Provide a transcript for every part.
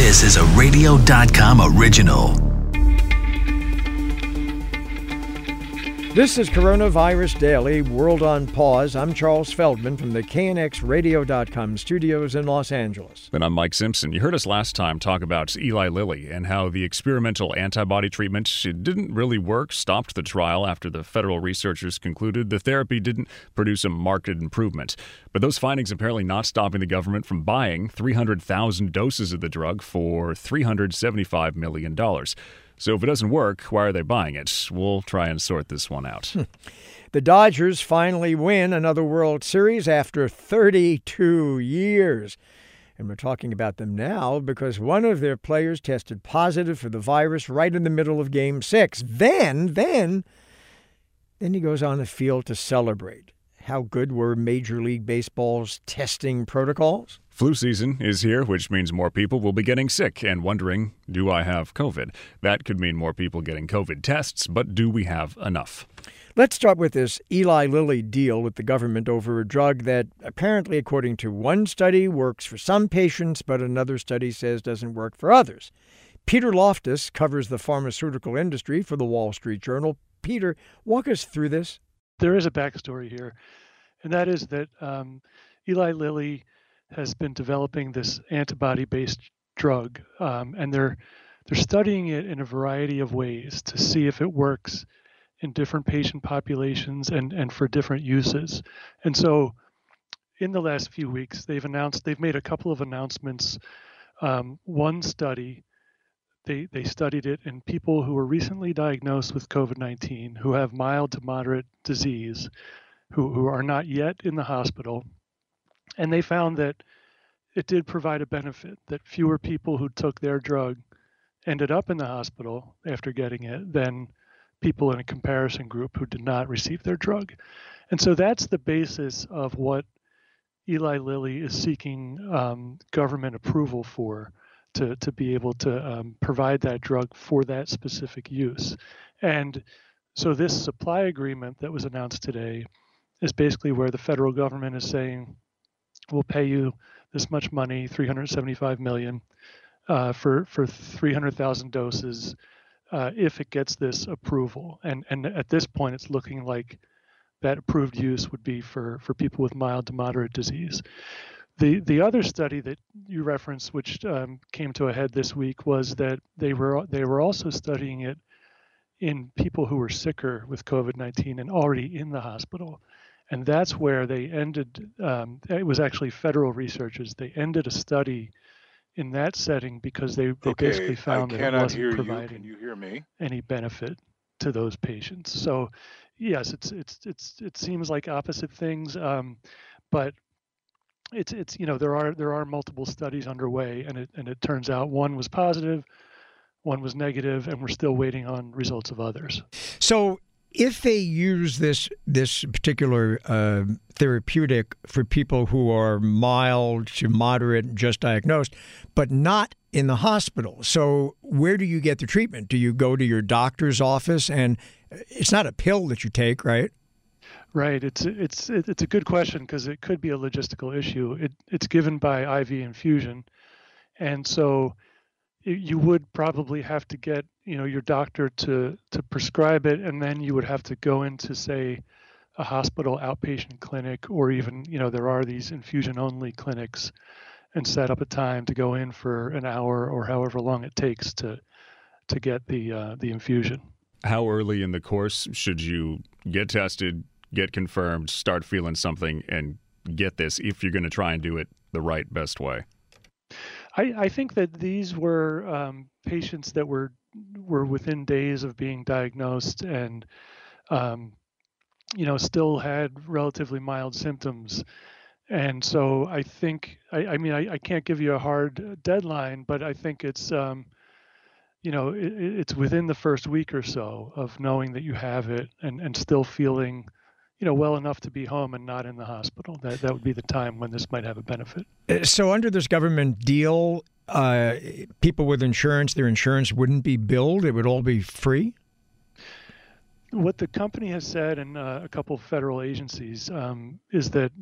This is a radio.com original. This is Coronavirus Daily, World on Pause. I'm Charles Feldman from the KNXRadio.com studios in Los Angeles. And I'm Mike Simpson. You heard us last time talk about Eli Lilly and how the experimental antibody treatment didn't really work, stopped the trial after the federal researchers concluded the therapy didn't produce a marked improvement. But those findings apparently not stopping the government from buying 300,000 doses of the drug for $375 million. So if it doesn't work, why are they buying it? We'll try and sort this one out. Hmm. the Dodgers finally win another World Series after 32 years. And we're talking about them now because one of their players tested positive for the virus right in the middle of game 6. Then, then then he goes on the field to celebrate. How good were Major League Baseball's testing protocols? Flu season is here, which means more people will be getting sick and wondering, do I have COVID? That could mean more people getting COVID tests, but do we have enough? Let's start with this Eli Lilly deal with the government over a drug that apparently, according to one study, works for some patients, but another study says doesn't work for others. Peter Loftus covers the pharmaceutical industry for the Wall Street Journal. Peter, walk us through this. There is a backstory here, and that is that um, Eli Lilly has been developing this antibody-based drug, um, and they're they're studying it in a variety of ways to see if it works in different patient populations and and for different uses. And so, in the last few weeks, they've announced they've made a couple of announcements. Um, one study. They, they studied it in people who were recently diagnosed with COVID 19, who have mild to moderate disease, who, who are not yet in the hospital, and they found that it did provide a benefit that fewer people who took their drug ended up in the hospital after getting it than people in a comparison group who did not receive their drug. And so that's the basis of what Eli Lilly is seeking um, government approval for to, to be able to um, provide that drug for that specific use. And so this supply agreement that was announced today is basically where the federal government is saying, we'll pay you this much money, 375 million, uh, for for 300,000 doses, uh, if it gets this approval. And and at this point, it's looking like that approved use would be for for people with mild to moderate disease. The the other study that you referenced, which um, came to a head this week, was that they were they were also studying it in people who were sicker with COVID-19 and already in the hospital and that's where they ended. Um, it was actually federal researchers. They ended a study in that setting because they, they okay, basically found I that it wasn't hear providing you. You hear me? any benefit to those patients. So, yes, it's it's it's it seems like opposite things, um, but it's it's you know there are there are multiple studies underway, and it and it turns out one was positive, one was negative, and we're still waiting on results of others. So if they use this this particular uh, therapeutic for people who are mild to moderate, just diagnosed, but not in the hospital, so where do you get the treatment? Do you go to your doctor's office, and it's not a pill that you take, right? Right. It's it's it's a good question because it could be a logistical issue. It it's given by IV infusion, and so you would probably have to get you know your doctor to to prescribe it and then you would have to go into say a hospital outpatient clinic or even you know there are these infusion only clinics and set up a time to go in for an hour or however long it takes to to get the uh, the infusion. How early in the course should you get tested get confirmed start feeling something and get this if you're going to try and do it the right best way I, I think that these were um, patients that were were within days of being diagnosed and um, you know still had relatively mild symptoms. And so i think i, I mean I, I, can't give you a hard deadline but i think it's um, you know it, it's within the first week or so of knowing that you have it and, and still feeling you know, well enough to be home and not in the hospital. That that would be the time when this might have a benefit. Uh, so under this government deal, uh, people with insurance, their insurance wouldn't be billed; it would all be free. What the company has said, and uh, a couple of federal agencies, um, is that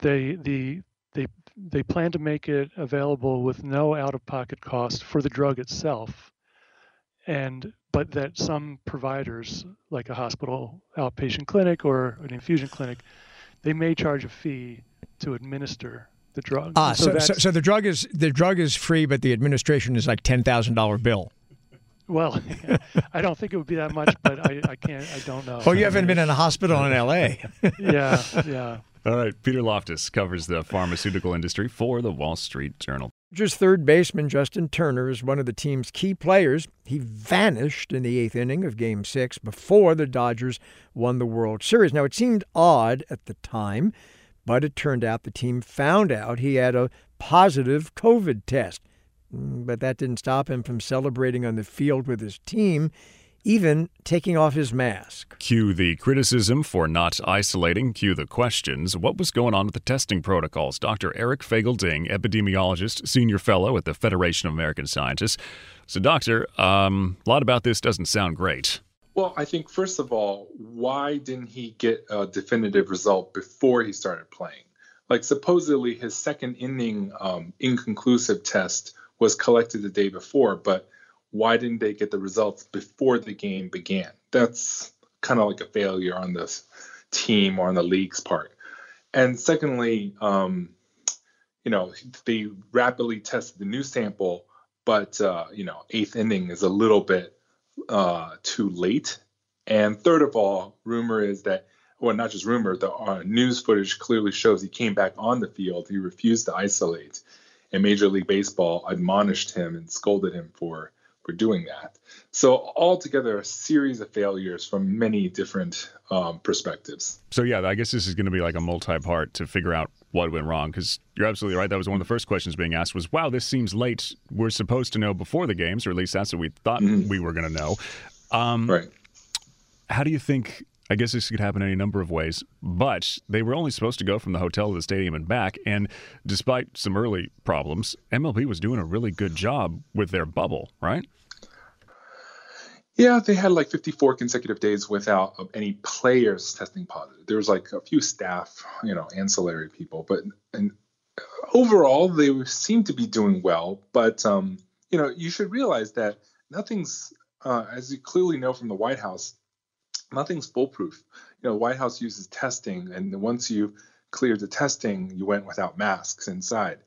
they the they they plan to make it available with no out-of-pocket cost for the drug itself, and but that some providers, like a hospital outpatient clinic or an infusion clinic, they may charge a fee to administer the drug. Ah, so, so, so, the drug is the drug is free, but the administration is like ten thousand dollar bill. Well, I don't think it would be that much, but I, I can't. I don't know. Oh, you haven't been in a hospital in L.A. yeah, yeah. All right, Peter Loftus covers the pharmaceutical industry for the Wall Street Journal. Dodgers third baseman Justin Turner is one of the team's key players. He vanished in the eighth inning of Game 6 before the Dodgers won the World Series. Now, it seemed odd at the time, but it turned out the team found out he had a positive COVID test. Mm, but that didn't stop him from celebrating on the field with his team even taking off his mask. Cue the criticism for not isolating, cue the questions. What was going on with the testing protocols? Dr. Eric Feigl-Ding, epidemiologist, senior fellow at the Federation of American Scientists. So, doctor, um, a lot about this doesn't sound great. Well, I think first of all, why didn't he get a definitive result before he started playing? Like supposedly his second inning um, inconclusive test was collected the day before, but why didn't they get the results before the game began? That's kind of like a failure on this team or on the league's part. And secondly, um, you know, they rapidly tested the new sample, but uh, you know, eighth inning is a little bit uh, too late. And third of all, rumor is that, well, not just rumor, the uh, news footage clearly shows he came back on the field. He refused to isolate, and Major League Baseball admonished him and scolded him for for doing that. So altogether, a series of failures from many different um, perspectives. So yeah, I guess this is going to be like a multi-part to figure out what went wrong because you're absolutely right. That was one of the first questions being asked was, "Wow, this seems late. We're supposed to know before the games, or at least that's what we thought mm-hmm. we were going to know." Um, right. How do you think I guess this could happen any number of ways, but they were only supposed to go from the hotel to the stadium and back. And despite some early problems, MLB was doing a really good job with their bubble, right? Yeah, they had like 54 consecutive days without any players testing positive. There was like a few staff, you know, ancillary people, but and overall they seem to be doing well. But um, you know, you should realize that nothing's, uh, as you clearly know from the White House, nothing's foolproof. You know, White House uses testing, and once you cleared the testing, you went without masks inside.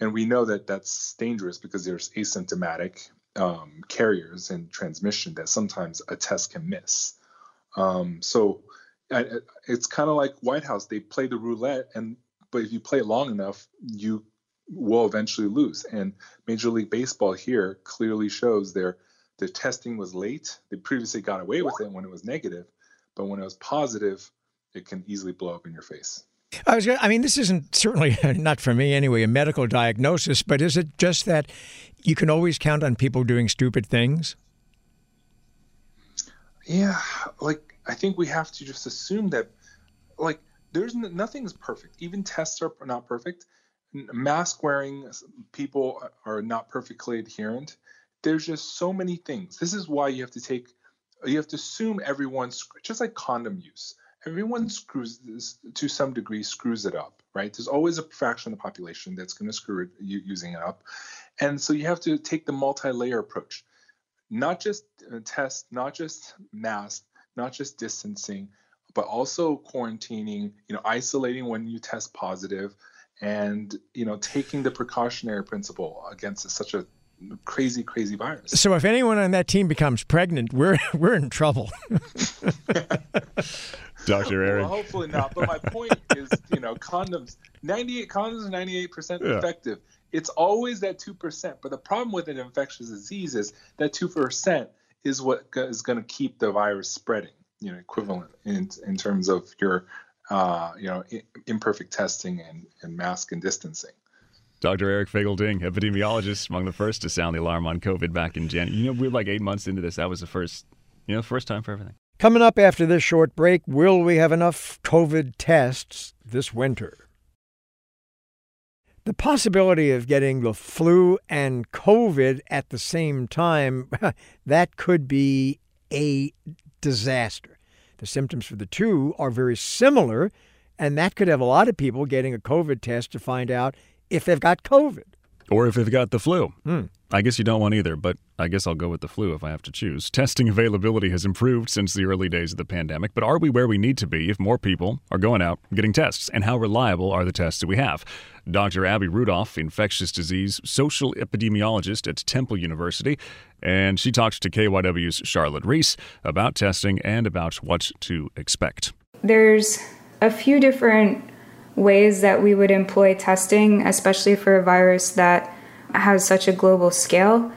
And we know that that's dangerous because there's asymptomatic um, carriers and transmission that sometimes a test can miss. Um, so I, it's kind of like White House. They play the roulette, and but if you play it long enough, you will eventually lose. And Major League Baseball here clearly shows their the testing was late. They previously got away with it when it was negative, but when it was positive, it can easily blow up in your face. I was. I mean, this isn't certainly not for me anyway. A medical diagnosis, but is it just that you can always count on people doing stupid things? Yeah, like I think we have to just assume that, like, there's nothing's perfect. Even tests are not perfect. Mask wearing people are not perfectly adherent there's just so many things. This is why you have to take, you have to assume everyone's just like condom use. Everyone screws this to some degree, screws it up, right? There's always a fraction of the population that's going to screw it using it up, and so you have to take the multi-layer approach, not just uh, test, not just mask, not just distancing, but also quarantining, you know, isolating when you test positive, and you know, taking the precautionary principle against such a crazy, crazy virus. So if anyone on that team becomes pregnant, we're we're in trouble. Dr. Eric. Well, hopefully not. But my point is, you know, condoms, 98 condoms are 98% yeah. effective. It's always that 2%. But the problem with an infectious disease is that 2% is what is going to keep the virus spreading, you know, equivalent in, in terms of your, uh, you know, imperfect testing and, and mask and distancing. Dr. Eric Feigl-Ding, epidemiologist, among the first to sound the alarm on COVID back in January. You know, we're like eight months into this. That was the first, you know, first time for everything. Coming up after this short break, will we have enough COVID tests this winter? The possibility of getting the flu and COVID at the same time, that could be a disaster. The symptoms for the two are very similar, and that could have a lot of people getting a COVID test to find out if they've got COVID. Or if they've got the flu. Hmm. I guess you don't want either, but I guess I'll go with the flu if I have to choose. Testing availability has improved since the early days of the pandemic, but are we where we need to be if more people are going out getting tests? And how reliable are the tests that we have? Dr. Abby Rudolph, infectious disease social epidemiologist at Temple University, and she talked to KYW's Charlotte Reese about testing and about what to expect. There's a few different ways that we would employ testing, especially for a virus that has such a global scale.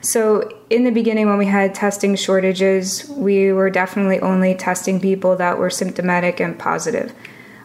So, in the beginning, when we had testing shortages, we were definitely only testing people that were symptomatic and positive.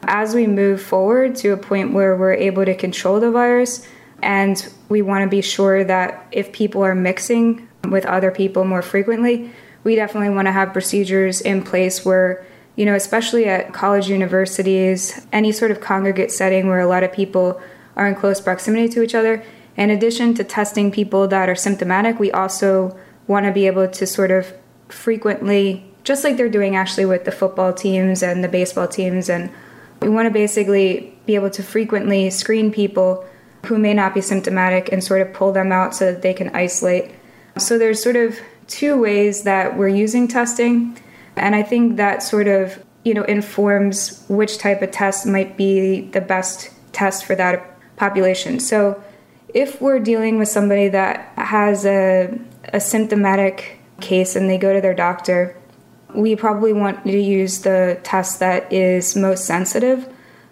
As we move forward to a point where we're able to control the virus, and we want to be sure that if people are mixing with other people more frequently, we definitely want to have procedures in place where, you know, especially at college universities, any sort of congregate setting where a lot of people are in close proximity to each other, in addition to testing people that are symptomatic, we also want to be able to sort of frequently, just like they're doing actually with the football teams and the baseball teams, and we want to basically be able to frequently screen people who may not be symptomatic and sort of pull them out so that they can isolate. So there's sort of two ways that we're using testing, and I think that sort of you know informs which type of test might be the best test for that population. So if we're dealing with somebody that has a, a symptomatic case and they go to their doctor, we probably want to use the test that is most sensitive.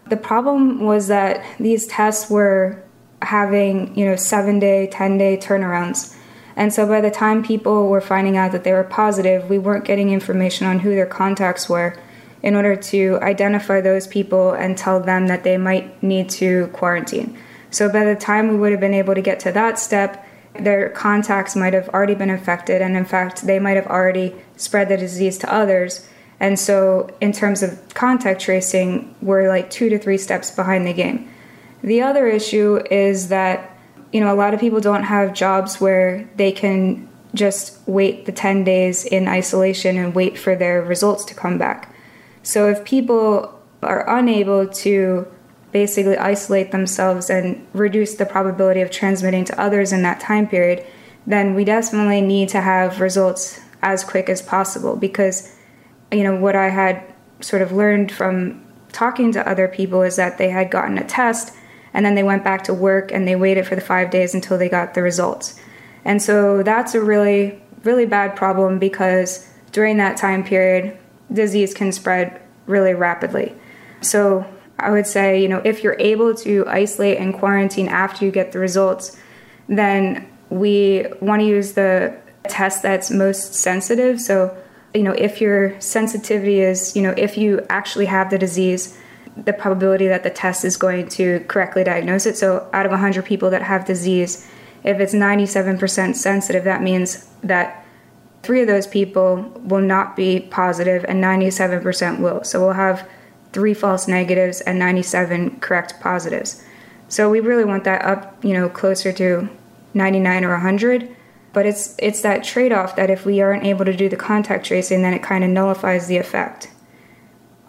The problem was that these tests were having, you know, seven day, 10 day turnarounds. And so by the time people were finding out that they were positive, we weren't getting information on who their contacts were in order to identify those people and tell them that they might need to quarantine. So by the time we would have been able to get to that step, their contacts might have already been infected, and in fact, they might have already spread the disease to others. And so, in terms of contact tracing, we're like two to three steps behind the game. The other issue is that, you know, a lot of people don't have jobs where they can just wait the 10 days in isolation and wait for their results to come back. So, if people are unable to basically isolate themselves and reduce the probability of transmitting to others in that time period, then we definitely need to have results as quick as possible because you know what I had sort of learned from talking to other people is that they had gotten a test and then they went back to work and they waited for the 5 days until they got the results. And so that's a really really bad problem because during that time period disease can spread really rapidly. So I would say, you know, if you're able to isolate and quarantine after you get the results, then we want to use the test that's most sensitive. So, you know, if your sensitivity is, you know, if you actually have the disease, the probability that the test is going to correctly diagnose it. So, out of 100 people that have disease, if it's 97% sensitive, that means that three of those people will not be positive and 97% will. So, we'll have three false negatives and 97 correct positives. So we really want that up, you know, closer to 99 or 100. But it's it's that trade-off that if we aren't able to do the contact tracing, then it kind of nullifies the effect.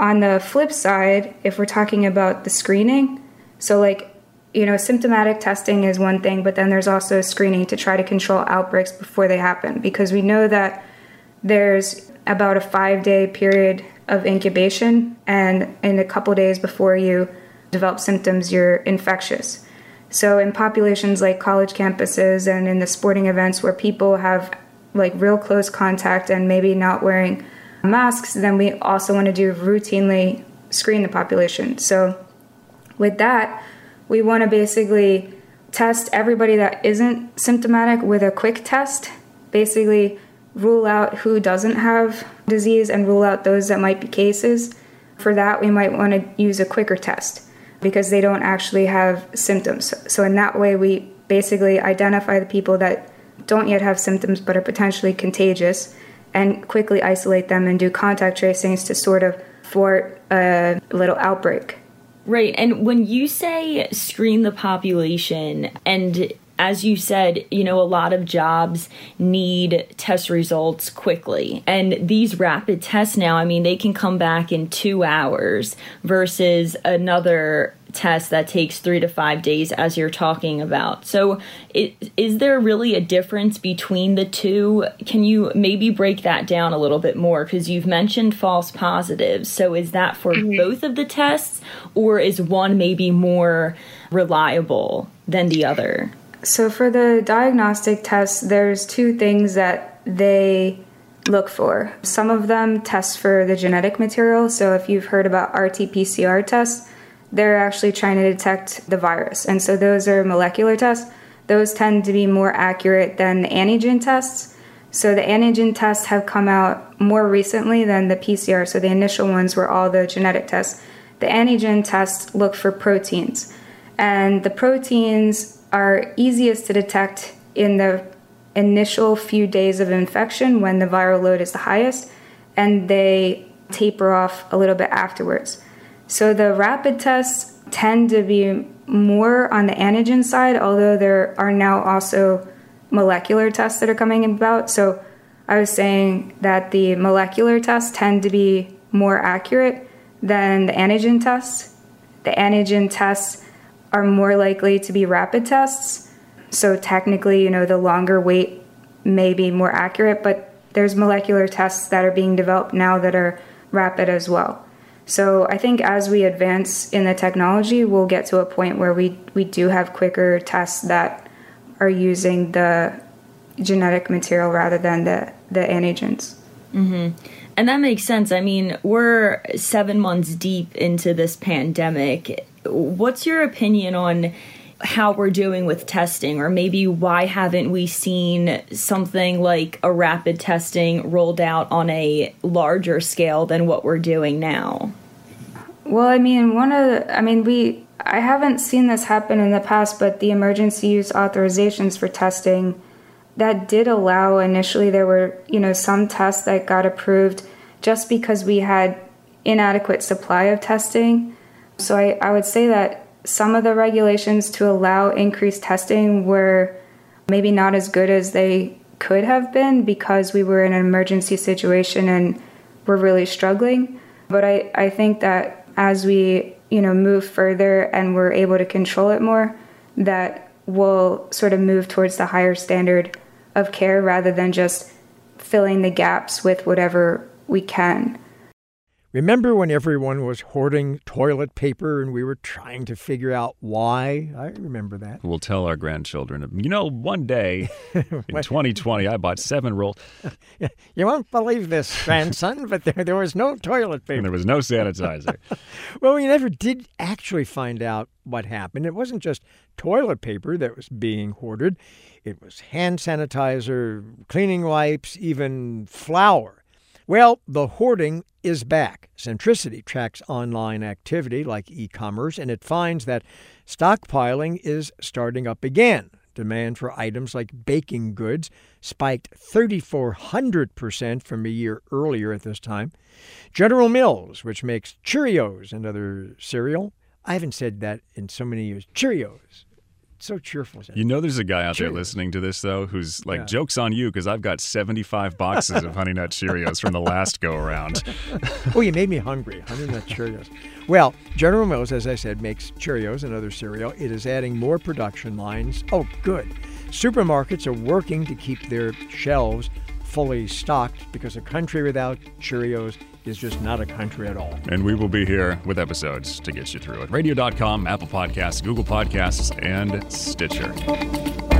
On the flip side, if we're talking about the screening, so like you know, symptomatic testing is one thing, but then there's also screening to try to control outbreaks before they happen because we know that there's about a five day period of incubation, and in a couple days before you develop symptoms, you're infectious. So, in populations like college campuses and in the sporting events where people have like real close contact and maybe not wearing masks, then we also want to do routinely screen the population. So, with that, we want to basically test everybody that isn't symptomatic with a quick test, basically rule out who doesn't have disease and rule out those that might be cases. For that, we might want to use a quicker test because they don't actually have symptoms. So, in that way, we basically identify the people that don't yet have symptoms but are potentially contagious and quickly isolate them and do contact tracings to sort of thwart a little outbreak. Right. And when you say screen the population and as you said, you know, a lot of jobs need test results quickly. And these rapid tests now, I mean, they can come back in two hours versus another test that takes three to five days, as you're talking about. So, it, is there really a difference between the two? Can you maybe break that down a little bit more? Because you've mentioned false positives. So, is that for mm-hmm. both of the tests, or is one maybe more reliable than the other? So, for the diagnostic tests, there's two things that they look for. Some of them test for the genetic material. So, if you've heard about RT PCR tests, they're actually trying to detect the virus. And so, those are molecular tests. Those tend to be more accurate than the antigen tests. So, the antigen tests have come out more recently than the PCR. So, the initial ones were all the genetic tests. The antigen tests look for proteins. And the proteins are easiest to detect in the initial few days of infection when the viral load is the highest, and they taper off a little bit afterwards. So the rapid tests tend to be more on the antigen side, although there are now also molecular tests that are coming about. So I was saying that the molecular tests tend to be more accurate than the antigen tests. The antigen tests are more likely to be rapid tests so technically, you know, the longer wait may be more accurate, but there's molecular tests that are being developed now that are rapid as well. So I think as we advance in the technology, we'll get to a point where we, we do have quicker tests that are using the genetic material rather than the, the antigens. Mm-hmm. And that makes sense. I mean, we're seven months deep into this pandemic. What's your opinion on how we're doing with testing, or maybe why haven't we seen something like a rapid testing rolled out on a larger scale than what we're doing now? Well, I mean, one of the, I mean, we, I haven't seen this happen in the past, but the emergency use authorizations for testing that did allow initially there were, you know, some tests that got approved just because we had inadequate supply of testing. So I, I would say that some of the regulations to allow increased testing were maybe not as good as they could have been because we were in an emergency situation and we're really struggling. But I, I think that as we, you know, move further and we're able to control it more, that we'll sort of move towards the higher standard of care rather than just filling the gaps with whatever we can. Remember when everyone was hoarding toilet paper and we were trying to figure out why? I remember that. We'll tell our grandchildren. You know, one day in 2020, I bought seven rolls. you won't believe this, grandson, but there, there was no toilet paper. And there was no sanitizer. well, we never did actually find out what happened. It wasn't just toilet paper that was being hoarded, it was hand sanitizer, cleaning wipes, even flour. Well, the hoarding is back. Centricity tracks online activity like e commerce, and it finds that stockpiling is starting up again. Demand for items like baking goods spiked 3,400% from a year earlier at this time. General Mills, which makes Cheerios and other cereal, I haven't said that in so many years. Cheerios so cheerful. You know, there's a guy out there listening to this though who's like, yeah. "Jokes on you," because I've got 75 boxes of Honey Nut Cheerios from the last go around. oh, you made me hungry. Honey Nut Cheerios. Well, General Mills, as I said, makes Cheerios and other cereal. It is adding more production lines. Oh, good. Supermarkets are working to keep their shelves fully stocked because a country without Cheerios is just not a country at all. And we will be here with episodes to get you through it. Radio.com, Apple Podcasts, Google Podcasts, and Stitcher.